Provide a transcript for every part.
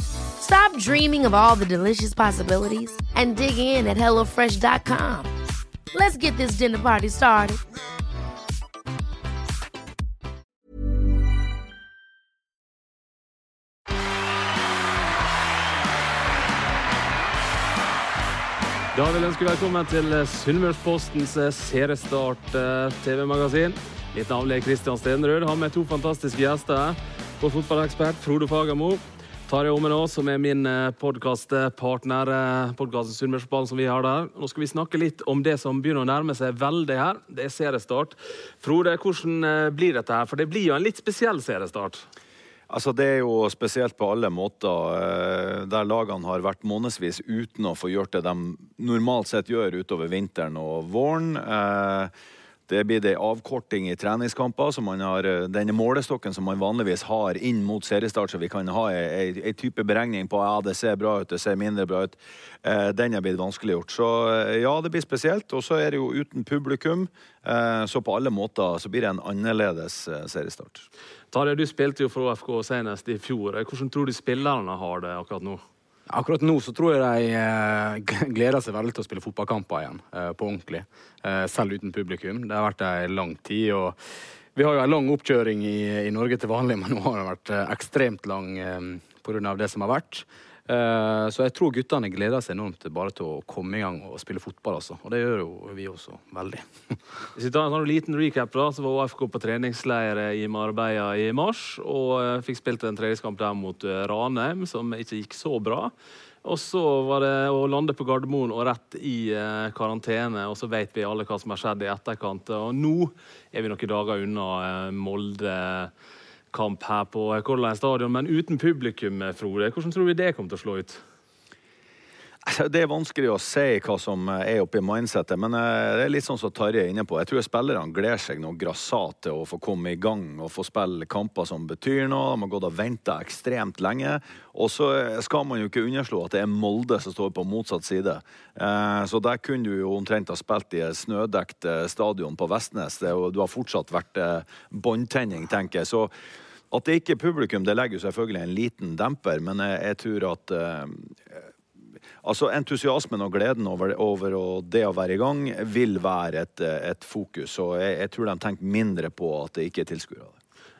Stop dreaming of all the delicious possibilities and dig in at HelloFresh.com. Let's get this dinner party started. Da vil jeg ønske velkommen til Sunnmørspostens eh, TV-magasin. Mitt navn er Kristian Stenrød. Har med to fantastiske gjester. Vår fotballekspert Frode Fagermo. Tarjei Omenå, som er min podkastpartner. Podkasten Sunnmørsballen som vi har der. Nå skal vi snakke litt om det som begynner å nærme seg veldig her. Det er seriestart. Frode, hvordan eh, blir dette her? For det blir jo en litt spesiell seriestart. Altså Det er jo spesielt på alle måter, eh, der lagene har vært månedsvis uten å få gjort det de normalt sett gjør utover vinteren og våren. Eh, Det blir det avkorting i treningskamper. Så man har eh, denne målestokken som man vanligvis har inn mot seriestart, så vi kan ha ei type beregning på ja, det ser bra ut, det ser mindre bra ut. Eh, Den er blitt vanskeliggjort. Så eh, ja, det blir spesielt. Og så er det jo uten publikum. Så på alle måter så blir det en annerledes seriestart. Tarjei, du spilte jo for ÅFK senest i fjor. Hvordan tror du spillerne har det akkurat nå? Akkurat nå så tror jeg de eh, gleder seg veldig til å spille fotballkamper igjen, eh, på ordentlig. Eh, selv uten publikum. Det har vært ei lang tid. og Vi har jo en lang oppkjøring i, i Norge til vanlig, men nå har den vært ekstremt lang pga. det som har vært. Eh, så jeg tror guttene gleder seg enormt bare til å komme i gang og spille fotball. Altså. Og det gjør jo vi også veldig. Hvis vi tar en sånn liten recap, da, så var ÅFK på treningsleir i Marbella i mars. Og eh, fikk spilt en treningskamp der mot eh, Ranheim, som ikke gikk så bra. Og så var det å lande på Gardermoen og rett i eh, karantene. Og så vet vi alle hva som har skjedd i etterkant. Og nå er vi noen dager unna eh, Molde-kamp her på Color Line stadion, men uten publikum, Frode. Hvordan tror vi det kommer til å slå ut? Det er vanskelig å si hva som er oppi mindsettet, men eh, det er litt sånn som Tarjei er inne på. Jeg tror spillerne gleder seg noe grassat til å få komme i gang og få spille kamper som betyr noe. De har gått og venta ekstremt lenge. Og så skal man jo ikke underslå at det er Molde som står på motsatt side. Eh, Så der kunne du jo omtrent ha spilt i et snødekt eh, stadion på Vestnes. Du har fortsatt vært eh, båndtenning, tenker jeg. Så at det ikke er publikum, det legger jo selvfølgelig en liten demper, men jeg, tror at eh, Altså Entusiasmen og gleden over, over det å være i gang vil være et, et fokus. Og jeg, jeg tror de tenker mindre på at det ikke er tilskuere.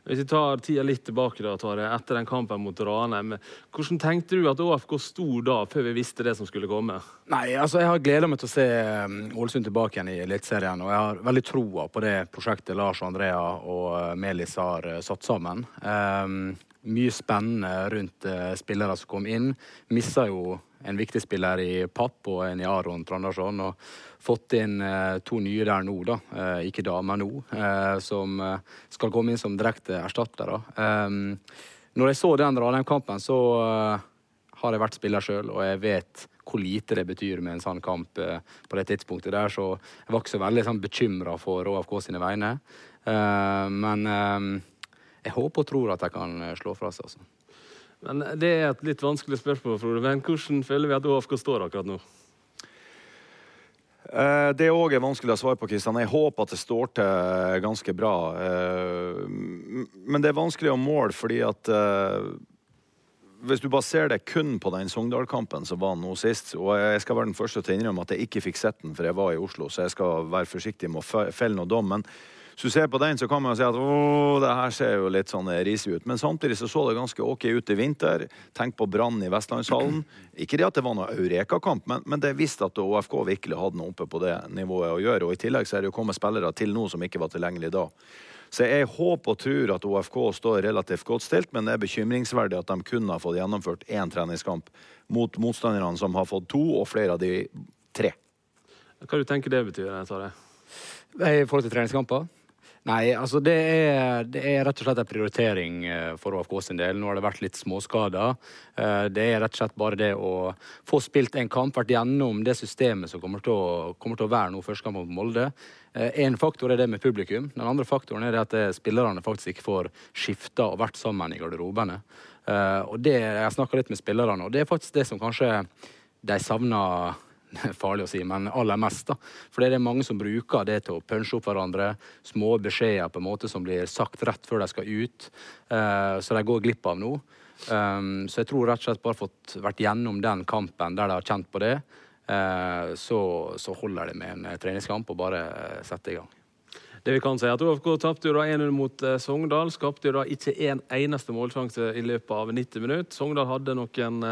Hvis vi tar tida litt tilbake da, Tare, etter den kampen mot Ranheim, hvordan tenkte du at ÅFK sto da, før vi visste det som skulle komme? Nei, altså Jeg har gleda meg til å se um, Ålesund tilbake igjen i Eliteserien. Og jeg har veldig troa på det prosjektet Lars og Andrea og uh, Melis har uh, satt sammen. Um, mye spennende rundt uh, spillere som kom inn. Missa jo en viktig spiller i Papp og en i Aron Trandarsson. Og fått inn uh, to nye der nå, da. Uh, ikke da, men nå. uh, som skal komme inn som direkte erstattere. Når jeg så den Ranheim-kampen, så har jeg vært spiller sjøl, og jeg vet hvor lite det betyr med en sånn kamp på det tidspunktet der, så jeg var ikke så veldig sånn, bekymra for ÅFK sine vegne. Men jeg håper og tror at de kan slå fra seg, altså. Men Det er et litt vanskelig spørsmål, Frode. Men hvordan føler vi at ÅFK står akkurat nå? Eh, Det òg er vanskelig å svare på. Kristian. Jeg håper at det står til ganske bra. Eh, Men det er vanskelig å måle fordi at eh, Hvis du bare ser det kun på den Sogndal-kampen som var nå sist Og jeg skal være den første til å innrømme at jeg ikke fikk sett den, for jeg var i Oslo, så jeg skal være forsiktig med å felle noe dom. Men hvis du ser på den, så kan man jo si at å, det her ser jo litt sånn risig ut. Men samtidig så så det ganske ok ut i vinter. Tenk på brannen i Vestlandshallen. Ikke det at det var noe Eureka-kamp, men, men det viste at ÅFK virkelig hadde noe oppe på det nivået å gjøre. Og i tillegg så er det jo kommet spillere til nå som ikke var tilgjengelige da. Så jeg håper og tror at ÅFK står relativt godt stilt, men det er bekymringsverdig at de kun har fått gjennomført én treningskamp mot motstanderne som har fått to, og flere av de tre. Hva du tenker det betyr? Tare? I forhold til treningskamper? Nei, altså det er, det er, rett og slett en prioritering eh, for AFK sin del. Nå har det vært litt småskader. Eh, det er rett og slett bare det å få spilt en kamp, vært gjennom det systemet som kommer til å, kommer til å være nå første kamp mot Molde. En faktor er det med publikum. Den andre faktoren er det at spillerne faktisk ikke får skifta og vært sammen i garderobene. Og det, Jeg snakka litt med spillerne, og det er faktisk det som kanskje de savner farlig å si, men aller mest. da. For det er mange som bruker det til å punche opp hverandre. Små beskjeder på en måte som blir sagt rett før de skal ut, uh, så de går glipp av noe. Um, så jeg tror rett og slett bare fått vært gjennom den kampen der de har kjent på det, uh, så, så, holder det med en treningskamp og bare sette i gang. Det vi kan si at ÅFK tapte 1-0 mot eh, Sogndal. Skapte jo da ikke en eneste målsjanse i løpet av 90 minutter. Sogndal hadde noen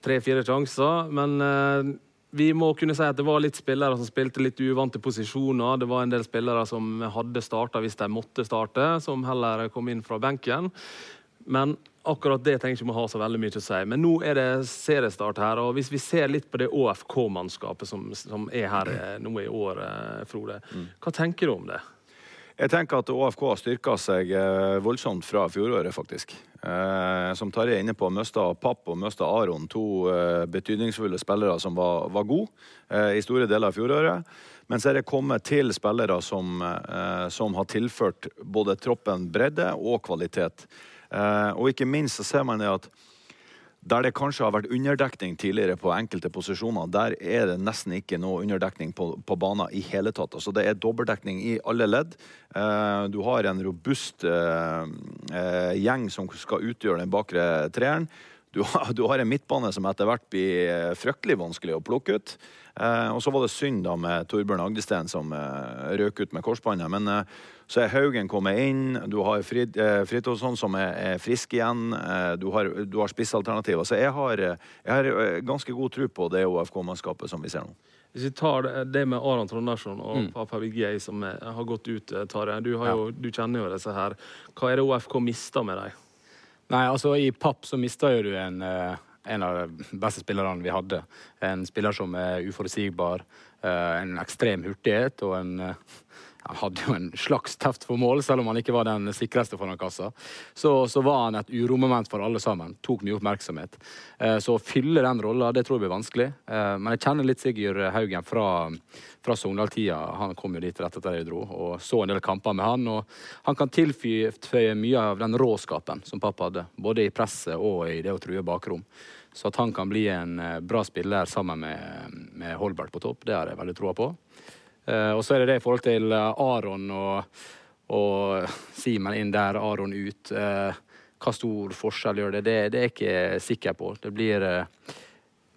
tre-fire sjanser, men vi må kunne si at det var litt spillere som spilte litt uvante posisjoner. Det var en del spillere som hadde starta hvis de måtte starte, som heller kom inn fra benken. Men akkurat det trenger ikke vi ha så veldig mye å si. Men nå er det seriestart her, og hvis vi ser litt på det ÅFK-mannskapet som, som, er her eh, nå i år, eh, Frode, mm. hva tenker du om det? Jeg tenker at ÅFK har styrka seg eh, voldsomt fra fjoråret, faktisk. Eh, som Tarjei er inne på, mista Papp og mista Aron, to eh, betydningsfulle spillere som var, var gode i store deler av fjoråret. Men så er det kommet til spillere som, som har tilført både troppen bredde og kvalitet. Og ikke minst så ser man det at der det kanskje har vært underdekning tidligere på enkelte posisjoner, der er det nesten ikke noe underdekning på, på banen i hele tatt. Altså Det er dobbeltdekning i alle ledd. Eh, du har en robust eh, eh, gjeng som skal utgjøre den bakre treeren. Du har, du har, en midtbane som etter hvert blir fryktelig vanskelig å plukke ut. Eh, og så var det synd da med Torbjørn Agdesten som eh, røk ut med korsbåndet. Men eh, så er Haugen kommet inn, du har Frid, eh, Fridtjofsson som er, er, frisk igjen. Eh, du har, du har spissalternativer. Så jeg har, jeg har, eh, ganske god tro på det OFK-mannskapet som vi ser nå. Hvis vi tar det med Aron Trondersson og mm. Papa Vigei som har gått ut, Tarjei. Du, ja. du, kjenner jo disse her. Hva er det OFK mister med dem? Nei, altså I papp så mista jo du en, en av de beste spillerne vi hadde. En spiller som er uforutsigbar, en ekstrem hurtighet og en han hadde jo en slags teft for mål, selv om han ikke var den sikreste foran kassa. Så, så var han et uromoment for alle sammen. Tok mye oppmerksomhet. Eh, så å fylle den rolla, det tror jeg blir vanskelig. Eh, men jeg kjenner litt Sigurd Haugen fra, fra Sogndal-tida. Han kom jo dit rett etter jeg dro, og så en del kamper med han. Og han kan tilføye mye av den råskapen som pappa hadde, både i presset og i det å true bakrom. Så at han kan bli en eh, bra spiller sammen med, med Holbert på topp, det har jeg veldig troa på. Uh, og så er det det i forhold til uh, Aron og, og Simen inn der, Aron ut. Uh, hva stor forskjell gjør det? det? Det, er jeg ikke sikker på. Det blir, det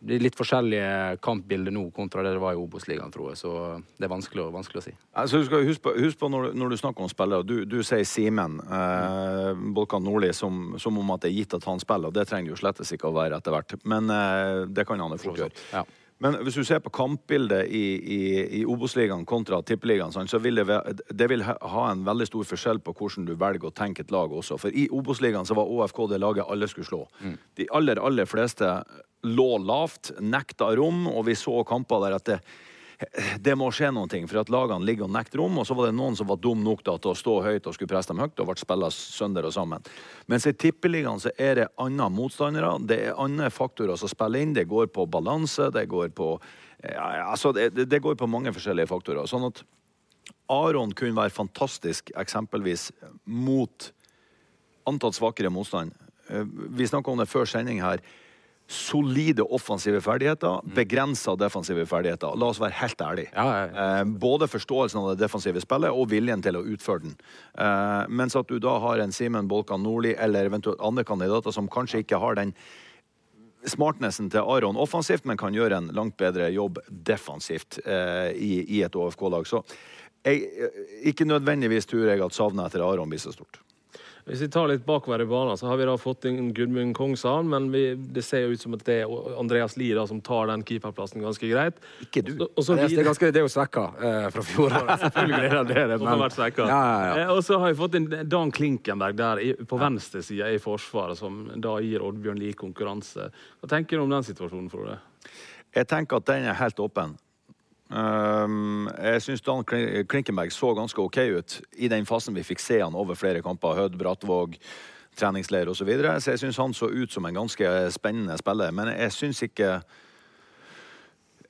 blir litt forskjellige kampbilder nå kontra det det var i Obos-ligaen, tror jeg. Så det er vanskelig, vanskelig å si. Altså, husk, på, husk på når, når, du snakker om spillere. Du, du sier Simen eh, Bolkan Nordli som, som, om at det er gitt at han spiller. Det trenger det jo slett ikke å være etter hvert. Men eh, det kan han jo fort gjøre. Ja. Men hvis du ser på kampbildet i, i, i Obos-ligaen kontra Tippeligaen, så vil det, det vil ha en veldig stor forskjell på hvordan du velger å tenke et lag også. For i Obos-ligaen så var ÅFK det laget alle skulle slå. Mm. De aller, aller fleste lå lavt, nekta rom, og vi så kamper der at det det må skje noe, for at lagene ligger og nekter rom. Og så var det noen som var dum nok da, til å stå høyt og skulle presse dem høyt, og ble spilla sønder og sammen. Mens i Tippeligaen så er det andre motstandere. Det er andre faktorer som spiller inn. Det går på balanse, det går på ja, altså det, det, går på mange forskjellige faktorer. Sånn at Aron kunne være fantastisk eksempelvis mot antatt svakere motstand. Eh, vi snakka om det før sending her solide offensive ferdigheter, mm. begrensa defensive ferdigheter. La oss være helt ærlige. Ja, ja, ja. Eh, både forståelsen av det defensive spillet og viljen til å utføre den. Eh, mens at du da har en Simen Bolkan Nordli eller eventuelt andre kandidater som kanskje ikke har den smartnessen til Aron offensivt, men kan gjøre en langt bedre jobb defensivt eh, i, i, et OFK-lag. Så jeg, ikke nødvendigvis tror jeg at savnet etter Aron blir så stort. Hvis vi tar litt bakover i banen, så har vi da fått inn Gudmund Kongshavn, men vi, det ser jo ut som at det er Andreas Lie som tar den keeperplassen ganske greit. Ikke du. Og så, det, er ganske, det er jo svekka eh, fra fjoråret. Selvfølgelig er det det. Men... Ja, ja, ja. Eh, og så har vi fått inn Dan Klinkenberg der på venstre side i Forsvaret, som da gir Oddbjørn Lie konkurranse. Hva tenker du om den situasjonen, Frode? Jeg tenker at den er helt åpen. Um, jeg syns Dan Klinkenberg så ganske OK ut i den fasen vi fikk se han over flere kamper. Hødd, Brattvåg, treningsleir osv. Så, videre. så jeg syns han så ut som en ganske spennende spiller. Men jeg syns ikke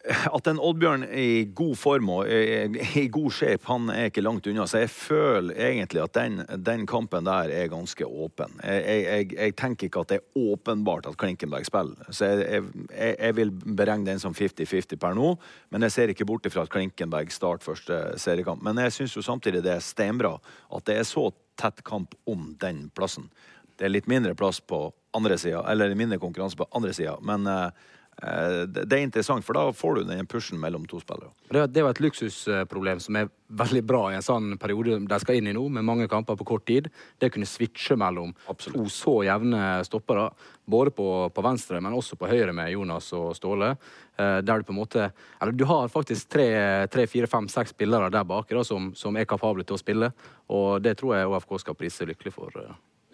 at en Oddbjørn i god form og er i god shape, han er ikke langt unna. Så jeg føler egentlig at den, den kampen der er ganske åpen. Jeg, jeg, jeg, tenker ikke at det er åpenbart at Klinkenberg spiller. Så jeg, jeg vil beregne den som 50-50 per nå. Men jeg ser ikke bort ifra at Klinkenberg starter første seriekamp. Men jeg syns jo samtidig det er steinbra at det er så tett kamp om den plassen. Det er litt mindre plass på andre sida, eller mindre konkurranse på andre sida. Men uh, Eh, det er interessant, for da får du den pushen mellom to spillere. Det er jo et luksusproblem som er veldig bra i en sånn periode de skal inn i nå, med mange kamper på kort tid. Det å kunne switche mellom Absolutt. to så jevne stoppere, både på, på, venstre, men også på høyre med Jonas og Ståle. Eh, der du på en måte Eller du har faktisk tre, tre fire, fem, seks spillere der bak da, som, som, er kapable til å spille, og det tror jeg ÅFK skal prise lykkelig for.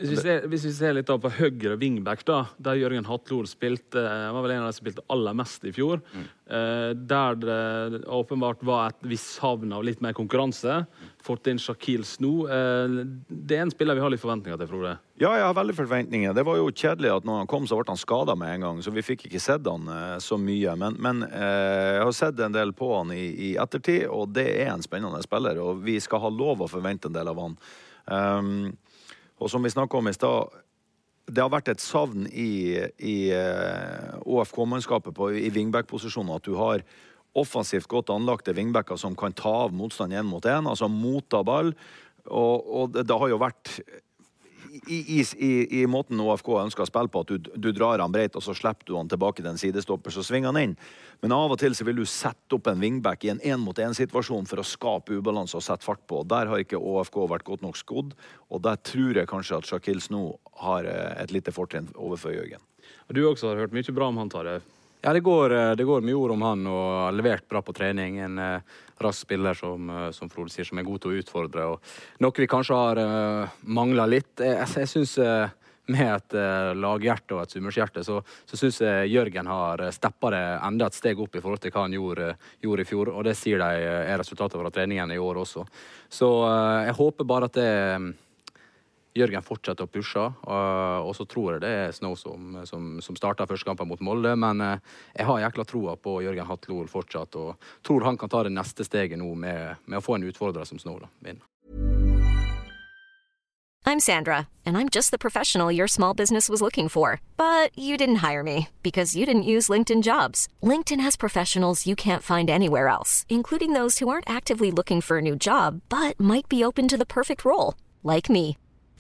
Eh. Hvis vi, ser, hvis vi ser litt på høyre wingback, da, der Jørgen Hatlor spilte, Han var vel en av de som spilte aller mest i fjor. Mm. Eh, der det åpenbart var et visst savn av litt mer konkurranse. Fått inn Shakil Sno. Eh, det er en spiller vi har litt forventninger til, Frode? Ja, jeg har veldig forventninger. Det var jo kjedelig at når han kom, så ble han skada med en gang. Så vi fikk ikke sett han eh, så mye. Men, men eh, jeg har sett en del på han i, i, ettertid, og det er en spennende spiller. Og vi skal ha lov å forvente en del av han. Um, og som vi snakka om i stad, det har vært et savn i, i eh, ÅFK-mannskapet i wingback-posisjonen at du har offensivt godt anlagte wingbacker som kan ta av motstand én mot én, altså motta ball. Og, og det har jo vært i, i, i, måten OFK ønsker å spille på, at du, du, drar han breit, og så slipper du han tilbake til en sidestopper, så svinger han inn. Men av og til så vil du sette opp en wingback i en én-mot-én-situasjon for å skape ubalanse og sette fart på. Der har ikke OFK vært godt nok skodd, og der tror jeg kanskje at Shakils nå har eh, et lite fortrinn overfor Jørgen. Du også har hørt mye bra om han, Tarjei. Ja, det går, eh, det går, mye ord om han og har levert bra på trening. En uh, rask spiller som, uh, som, Frode sier, som er god til å utfordre. Og noe vi kanskje har uh, mangla litt. Jeg, jeg syns uh, med et uh, laghjerte og et summers så, så syns jeg Jørgen har steppa det enda et steg opp i forhold til hva han gjorde, gjorde i fjor. Og det sier de er resultatet fra treningene i år også. Så jeg håper bare at det Jørgen fortsetter å pushe, og, og så tror jeg det er Snow som, som, som starter første kampen mot Molde. Men eh, jeg har jækla troa på Jørgen Hatlol fortsatt, og tror han kan ta det neste steget nå med, med å få en utfordrer som Snow. vinner. I'm Sandra, and I'm just the professional your small business was looking for. But you didn't hire me because you didn't use LinkedIn jobs. LinkedIn has professionals you can't find anywhere else, including those who aren't actively looking for a new job but might be open to the perfect role, like me.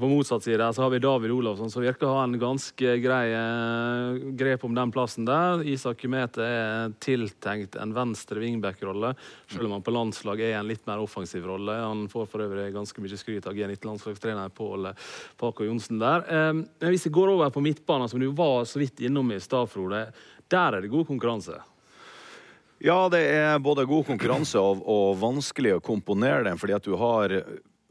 På motsatt side så har vi David Olavsson, som virker å ha en ganske grei eh, grep om den plassen der. Isak Kumete er tiltenkt en venstre wingback-rolle, selv om han på landslag er en litt mer offensiv rolle. Han får for øvrig ganske mye skryt av G19-landslagstrener Pål Paco Johnsen der. Eh, men hvis vi går over på midtbanen, som du var så vidt innom i stad, Frode, der er det god konkurranse. Ja, det er både god konkurranse og, og vanskelig å komponere den, fordi at du har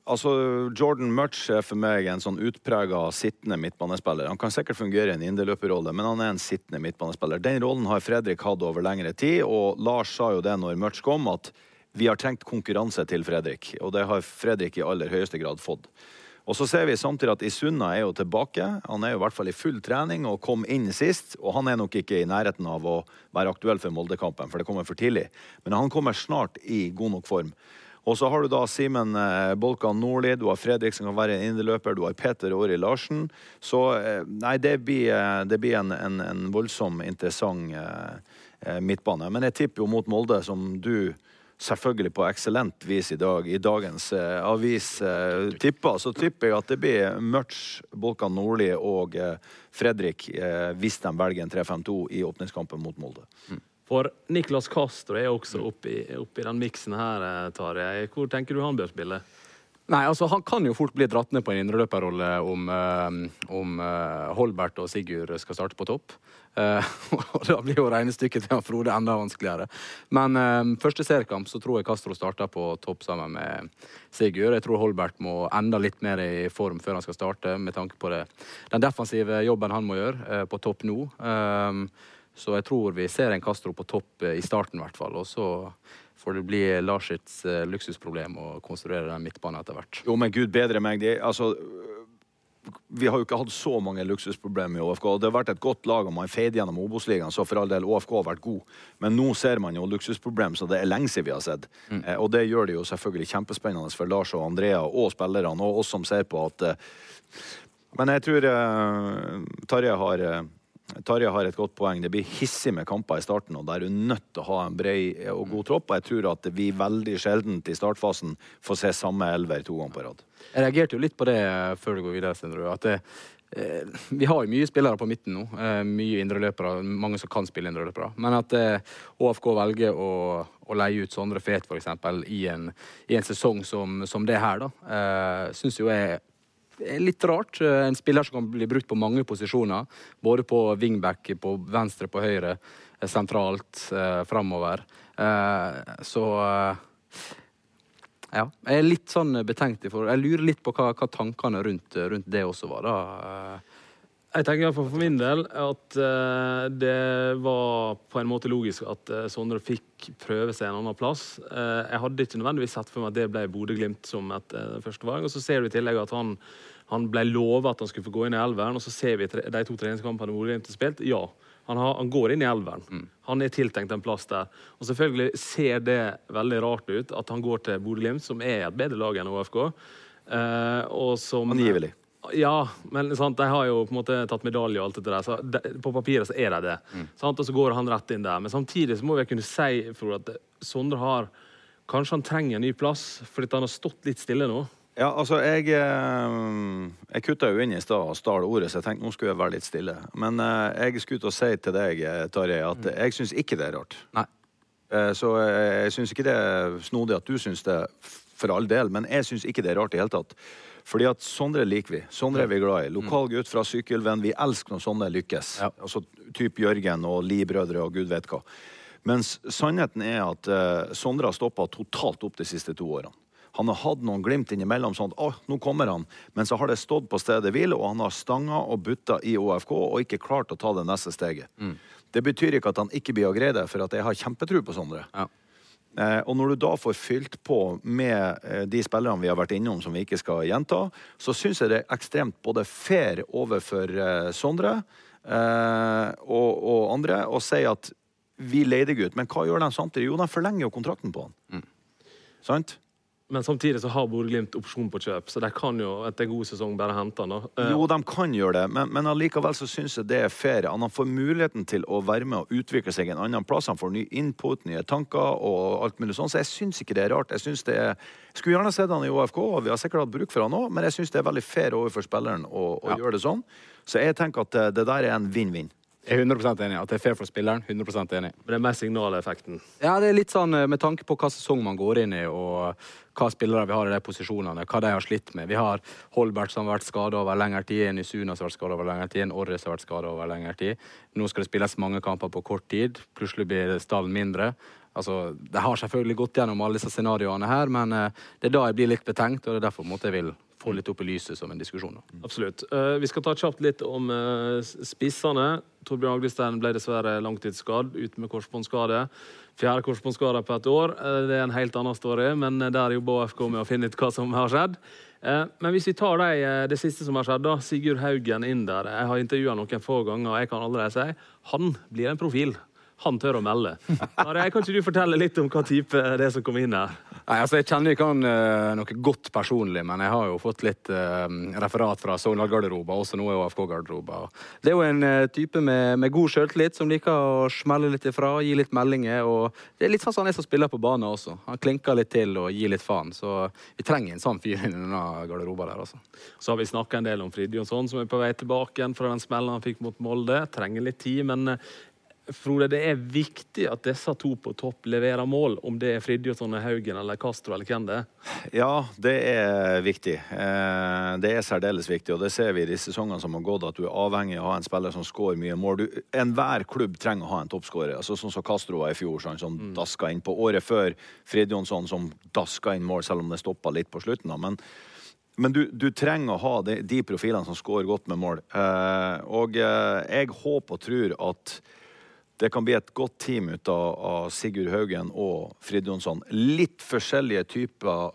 Altså, Jordan Murch er for meg en sånn utprega sittende midtbanespiller. Han kan sikkert fungere i en inderløperrolle, men han er en sittende midtbanespiller. Den rollen har Fredrik hatt over lengre tid, og Lars sa jo det når Murch kom, at vi har trengt konkurranse til Fredrik. Og det har Fredrik i aller høyeste grad fått. Og så ser vi samtidig at Isunna er jo tilbake. Han er jo i hvert fall i full trening og kom inn sist. Og han er nok ikke i nærheten av å være aktuell for Moldekampen, for det kommer for tidlig. Men han kommer snart i god nok form. Og så har du da Simen eh, Bolkan Nordli, du har Fredrik som kan være en indreløper, du har Peter Åri Larsen. Så eh, nei, det blir, eh, det blir en, en, en, voldsom interessant midtbane. Men jeg tipper jo mot Molde, som du selvfølgelig på eksellent vis i dag i dagens eh, avis eh, tipper, så tipper jeg at det blir Mørch, Bolkan Nordli og eh, Fredrik hvis de velger en 3-5-2 i åpningskampen mot Molde. Mm. For Niklas Castro er også oppi, oppi den miksen her, eh, Tarjei. Hvor tenker du han bør spille? Nei, altså Han kan jo fort bli dratt ned på en indreløperrolle om, uh, om uh, Holbert og Sigurd skal starte på topp. Og Da blir jo regnestykket til Frode enda vanskeligere. Men første seriekamp så tror jeg Castro starter på topp sammen med Sigurd. Jeg tror Holbert må enda litt mer i form før han skal starte, med tanke på det, den defensive jobben han må gjøre på topp nå. Så jeg tror vi ser en Castro på topp i starten, i hvert fall. Og så får det bli Larsits uh, luksusproblem å konstruere den midtbanen etter hvert. Jo, men gud bedre meg. De, altså, vi har jo ikke hatt så mange luksusproblemer i ÅFK. Det har vært et godt lag, og man feide gjennom Obos-ligaen, så for all del, ÅFK har vært god. Men nå ser man jo luksusproblem, så det er lenge siden vi har sett. Mm. Eh, og det gjør det jo selvfølgelig kjempespennende for Lars og Andrea og spillerne, og oss som ser på at eh, Men jeg tror eh, Tarjei har eh, Tarjei har et godt poeng. Det blir hissig med kamper i starten, og der er du nødt til å ha en bred og god tropp. Og jeg tror at vi veldig sjeldent i startfasen får se samme elver to ganger på rad. Jeg reagerte jo litt på det før du går videre, Sindre. At det, eh, vi har jo mye spillere på midten nå. Eh, mye indreløpere. Mange som kan spille indreløpere. Men at eh, ÅFK velger å, å leie ut Sondre Fet f.eks. I, i en sesong som, som det her, da, eh, syns jo jeg litt rart. Eh, en spiller som kan bli brukt på mange posisjoner. Både på wingback, på venstre, på høyre, eh, sentralt, eh, framover. Eh, så eh, ja. Jeg er litt sånn betenkt. For, jeg lurer litt på hva, hva tankene rundt, rundt, det også var. da. Jeg tenker i hvert fall for min del at uh, det var på en måte logisk at uh, Sondre fikk prøve seg en annen plass. Uh, jeg hadde ikke nødvendigvis sett for meg at det ble Bodø-Glimt som et uh, førstevalg. Og så ser du i tillegg at han, han ble lova at han skulle få gå inn i elveren, og så ser vi de to treningskampene Bodø-Glimt har spilt. Ja, han, har, han, går inn i elveren. Mm. Han er tiltenkt en plass der. Og selvfølgelig ser det veldig rart ut at han går til Bodø-Glimt, som er et bedre lag enn ÅFK. og som Angivelig. Ja, men sant, de har jo på en måte tatt medalje og alt det der. Så de, på papiret så er de det. Mm. Sant, og så går han rett inn der. Men samtidig så må vi kunne si for at Sondre har Kanskje han trenger en ny plass, fordi han har stått litt stille nå. Ja, altså, jeg, eh, jeg kutta jo inn i stad og stal ordet, så jeg tenkte nå skulle jeg være litt stille. Men uh, jeg skulle til å si til deg, eh, Tarjei, at mm. jeg syns ikke det er rart. Nei. Så jeg, syns ikke det er snodig at du syns det, for all del, men jeg syns ikke det er rart i hele tatt. Fordi at Sondre liker vi. Sondre er vi glad i. Lokal gutt fra Sykkylven. Vi elsker når sånne lykkes. Ja. Altså type Jørgen og Li-brødre og gud vet hva. Mens sannheten er at uh, Sondre har stoppa totalt opp de siste to årene. Han har hatt noen glimt innimellom, sånn at oh, nå kommer han. Men så har det stått på stedet hvil, og han har stanga og butta i OFK og ikke klart å ta det neste steget. Mm. Det betyr ikke at han ikke blir å greie det, for at jeg har kjempetro på Sondre. Ja. Eh, og når du da får fylt på med eh, de spillerne vi har vært innom, som vi ikke skal gjenta, så syns jeg det er ekstremt både fair overfor eh, Sondre og, og, andre å si at vi leide gutt. Men hva gjør de samtidig? Jo, de forlenger jo kontrakten på han. Mm. Sant? Men samtidig så har Bodø-Glimt opsjon på kjøp, så de kan jo etter god sesong bare hente han. da. Jo, de kan gjøre det, men, men allikevel så syns jeg det er fair. Han får muligheten til å være med og utvikle seg en annen plass. Han får ny input, nye tanker og alt mulig sånn, så jeg syns ikke det er rart. Jeg synes det er... Skulle gjerne sett han i ÅFK, og vi har sikkert hatt bruk for han òg, men jeg syns det er veldig fair overfor spilleren å, å ja. gjøre det sånn. Så jeg tenker at det der er en vinn-vinn. Jeg er 100% enig. At det er fair for spilleren. 100 enig. Men det er mer signaleffekten? Ja, det er litt sånn eh, med tanke på hva sesong man går inn i, og hva spillere vi har i de posisjonene, hva de har slitt med. Vi har Holbert som har vært skada over lengre tid, en Isuna som har vært skada over lengre tid, en Orre som har vært skada over lengre tid. Nå skal det spilles mange kamper på kort tid. Plutselig blir stallen mindre. Altså, De har selvfølgelig gått gjennom alle disse scenarioene her, men uh, det er da jeg blir litt betenkt, og det er derfor måtte jeg vil få litt opp i lyset som en diskusjon. Absolutt. Uh, vi skal ta kjapt litt om uh, spissene. Torbjørn Agdestein ble dessverre langtidsskadd, ute med korsbåndskade. Fjerde korsbåndskade på et år. Uh, det er en helt annen story, men der jobber AFK med å finne ut hva som har skjedd. Men hvis vi tar det, det siste som har skjedd, da, Sigurd Haugen inn der. Jeg har intervjua noen få ganger, og jeg kan allerede si han blir en profil han tør å melde. Are, kan ikke du fortelle litt om hva type det er som kommer inn her? Nei, altså Jeg kjenner ikke han uh, noe godt personlig, men jeg har jo fått litt uh, referat fra Sogndal-garderober, også nå i AFK-garderober. Det er jo en uh, type med, med god sjøltillit som liker å smelle litt ifra, gi litt meldinger. og Det er litt sånn han er som spiller på banen også. Han klinker litt til og gir litt faen. Så vi trenger en sånn fyr i denne garderoben der, altså. Så har vi snakka en del om Fridtjonsson, som er på vei tilbake igjen fra den smellen han fikk mot Molde. Trenger litt tid, men Frode, det er viktig at disse to på topp leverer mål, om det er Fridtjofsson Haugen eller Castro eller hvem det er. Ja, det er viktig. Eh, det er særdeles viktig, og det ser vi i de sesongene som har gått, at du er avhengig av å ha en spiller som skårer mye mål. Du, enhver klubb trenger å ha en toppskårer, altså, sånn som Castro var i fjor, sånn, som mm. daska inn på året før. Fridtjonsson som daska inn mål, selv om det stoppa litt på slutten. Da. Men men du, du, trenger å ha de, de profilene som scorer godt med mål. Eh, og eh, jeg håper og tror at det kan bli et godt team ut av, av Sigurd Haugen og Fridjonsson. Litt forskjellige typer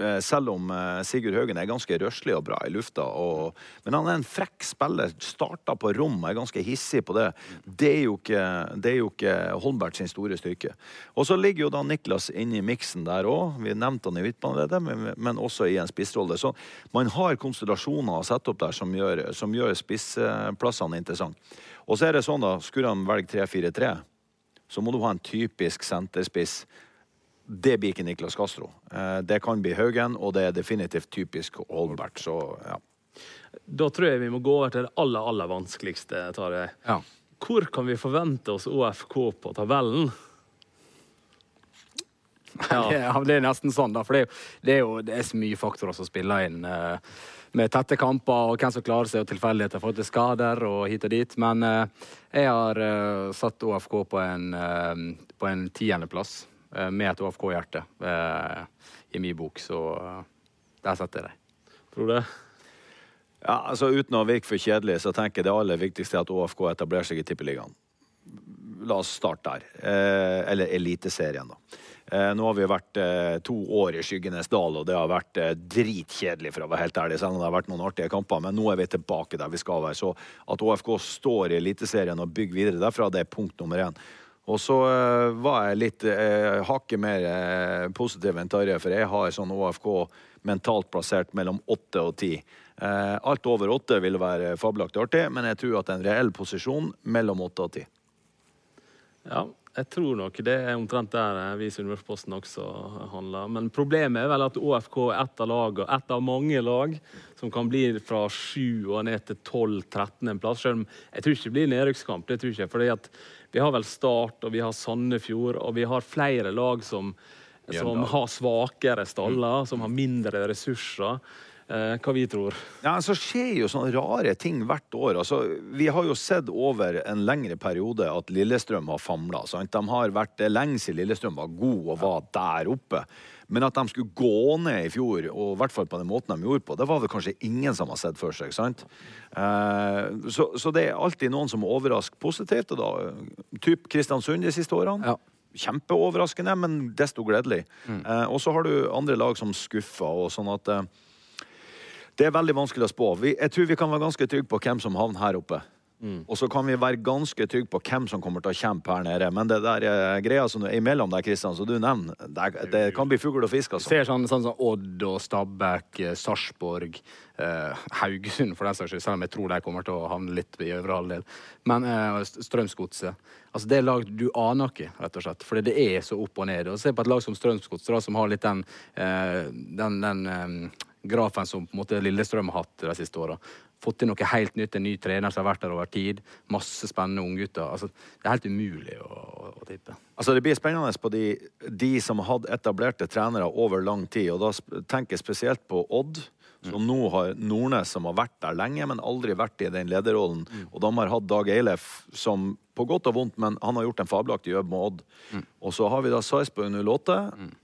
eh, selv om eh, Sigurd Haugen er ganske røslig og bra i lufta. Og, men han er en frekk spiller. Starta på rom, er ganske hissig på det. Det er jo ikke, det er jo ikke Holmberg sin store styrke. Og så ligger jo da Niklas inne i miksen der òg. Vi nevnte han i midtbaneleddet, men, men, også i en spissrolle. Så man har konstellasjoner å sette opp der som gjør, som gjør spissplassene interessante. Og så er det sånn, da, skulle han velge 3-4-3, så må du ha en typisk senterspiss. Det blir ikke Niklas Castro. Eh, det kan bli Haugen, og det er definitivt typisk Holbert. Så ja. Da tror jeg vi må gå over til det aller, aller vanskeligste, Tarjei. Ja. Hvor kan vi forvente oss ÅFK på tabellen? Ja. det, er nesten sånn, da. For det er, jo, det er jo det er så mye faktorer som spiller inn. Uh, med tette kamper og hvem som klarer seg, og tilfeldigheter for til skader og hit og dit. Men uh, jeg har uh, satt OFK på en, uh, på en tiendeplass med et OFK-hjerte i min bok, så der setter jeg dem. Frode? Ja, altså Uten å virke for kjedelig, så tenker jeg det aller viktigste er at OFK etablerer seg i Tippeligaen. La oss starte der. eller Eliteserien, da. Eh, nå har vi vært eh, to år i skyggenes dal, og det har vært eh, dritkjedelig, for å være helt ærlig, selv om det har vært noen artige kamper. Men nå er vi tilbake der vi skal være. Så at ÅFK står i Eliteserien og bygger videre derfra, det er punkt nummer én. Og så var jeg litt uh, hakket mer uh, positiv enn Tarjei, for jeg har sånn ÅFK mentalt plassert mellom åtte og ti. Uh, alt over åtte vil være fabelaktig artig, men jeg tror at en reell posisjon mellom åtte og ti. Ja, jeg tror nok det er omtrent der eh, vi i Sunnmørsposten også handler. Men problemet er vel at ÅFK er ett av lagene, ett av mange lag som kan bli fra 7 og ned til 12-13 en plass. Selv om jeg tror ikke det blir nedrykkskamp. det tror jeg ikke, fordi at Vi har vel Start og vi har Sandefjord, og vi har flere lag som, som har svakere staller, som har mindre ressurser. Eh, hva vi tror. Ja, Så skjer jo sånne rare ting hvert år. Altså, vi har jo sett over en lengre periode at Lillestrøm har famla. De har vært lenge siden Lillestrøm var god og var der oppe. Men at de skulle gå ned i fjor, og i hvert fall på den måten de gjorde på, det var vel kanskje ingen som har sett for seg. sant? Eh, så, så, det er alltid noen som overrasker positivt. og da, Typ Kristiansund de siste årene. Ja. Kjempeoverraskende, men desto gledelig. Mm. Eh, og så har du andre lag som skuffer. og sånn at eh, det er veldig vanskelig å spå. Vi, jeg tror vi kan være ganske trygge på hvem som havner her oppe. Mm. Og så kan vi være ganske trygge på hvem som kommer til å kjempe her nede. Men det der eh, greia som er imellom der, Kristian, som du nevner, det, det, kan bli fugl og fisk. Altså. Ser sånn, sånn som Odd og Stabæk, eh, Sarpsborg, eh, Haugesund for den saks skyld, selv om jeg tror de kommer til å havne litt i øvre halvdel. Men eh, Strømsgodset. Altså, det er lag du aner ikke, rett og slett. Fordi det er så opp og ned. Og Se på et lag som Strømsgodset, som har litt den, eh, den, den grafen som på en måte Lillestrøm har hatt de siste åra. Fått inn noe helt nytt, en ny trener som har vært der over tid. Masse spennende unggutter. Altså, det er helt umulig å, å, å, tippe. Altså, det blir spennende på de, de som har hatt etablerte trenere over lang tid. og Da tenker jeg spesielt på Odd. Som mm. nå har Nordnes, som har vært der lenge, men aldri vært i den lederrollen. Mm. Og de har hatt Dag Eilef, som på godt og vondt, men han har gjort en fabelaktig jobb med Odd. Mm. Og så har vi da Sarpsborg 08. Mm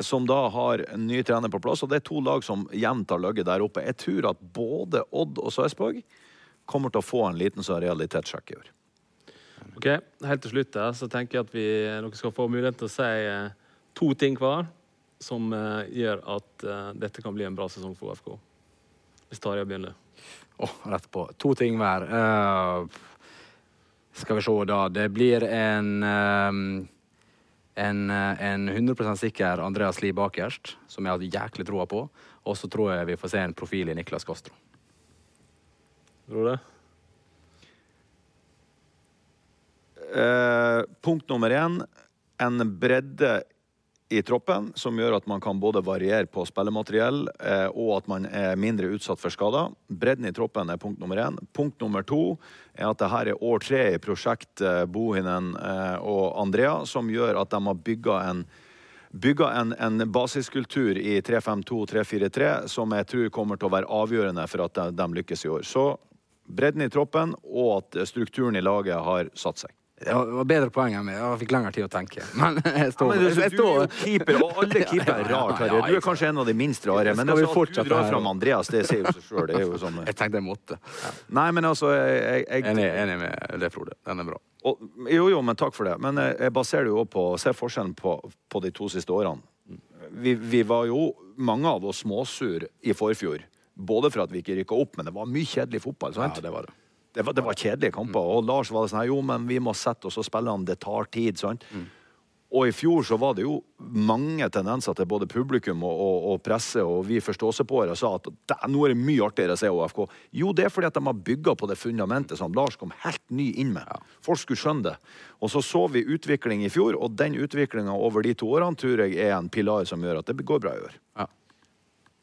som da har en ny trener på plass. Og det er to lag som jevnt har ligget der oppe. Jeg tror at både Odd og Sarpsborg kommer til å få en liten sånn realitetssjekk i år. Ok, Helt til slutt her, så tenker jeg at vi, dere skal få mulighet til å si eh, to ting hver som uh, gjør at uh, dette kan bli en bra sesong for OFK. Hvis Tarjei begynner. Oh, rett på. To ting hver. Uh, skal vi se, da. Det blir en en, eh, en 100% sikker Andreas Lie bakerst, som jeg har jæklig troa på. Og så tror jeg vi får se en profil i Niklas Castro. Tror du det? Eh, punkt nummer én. En bredde i troppen som gjør at man kan både variere på spillemateriell eh, og at man er mindre utsatt for skader. Bredden i troppen er punkt nummer én. Punkt nummer to er at dette er år tre i prosjekt eh, Bohinen eh, og Andrea, som gjør at de har bygga en bygga en, en basiskultur i 3-5-2-3-4-3 som jeg tror kommer til å være avgjørende for at de, de lykkes i år. Så bredden i troppen og at strukturen i laget har satt seg. Det var bedre poeng enn meg. Jeg fikk lengre tid å tenke. Men jeg står, Men du, jeg du er jo keeper, og alle keepere er rare. Terje. Du er kanskje en av de minst rare. Men altså, at du drar her? fram Andreas, det sier jo seg sjøl. Det sånn Jeg tenkte jeg måtte. Nei, men altså jeg, jeg, jeg, Enig, enig med det, Frode. Den er bra. og, Jo, jo, men takk for det. Men jeg, jeg baserer det jo på Se forskjellen på, på de to siste årene. Vi, vi var jo, mange av oss, småsur i forfjor. Både for at vi ikke rykka opp, men det var mye kjedelig fotball. sant? Ja, det var det. Det var, det var kjedelige kamper. Og Lars var sånn jo, men vi må sette oss og spille han, det tar tid. sant? Og i fjor så var det jo mange tendenser til både publikum og, og, og presse og vi forståsegpåere sa at nå er det mye artigere å se ÅFK. Jo, det er fordi at de har bygga på det fundamentet som Lars kom helt ny inn med. Folk skulle skjønne det. Og så så vi utvikling i fjor, og den utviklinga over de to årene tror jeg er en pilar som gjør at det går bra i år. Ja.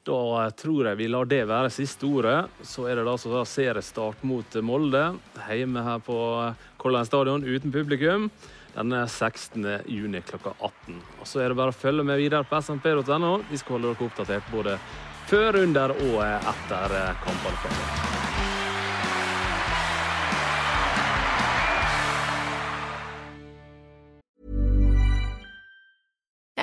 Da tror jeg vi lar det være siste ordet. Så er det da så da seriestart mot Molde, hjemme her på Kollern stadion uten publikum. Den er 16. juni klokka 18. Og Så er det bare å følge med videre på smp.no. Vi skal holde dere oppdatert både før, under og etter kampene.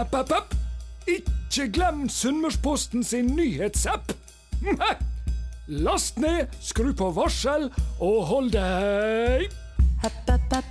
App, app, app. Ikke glem Sunnmørsposten sin nyhetsapp. Last ned, skru på varsel og hold deg Oppdatert.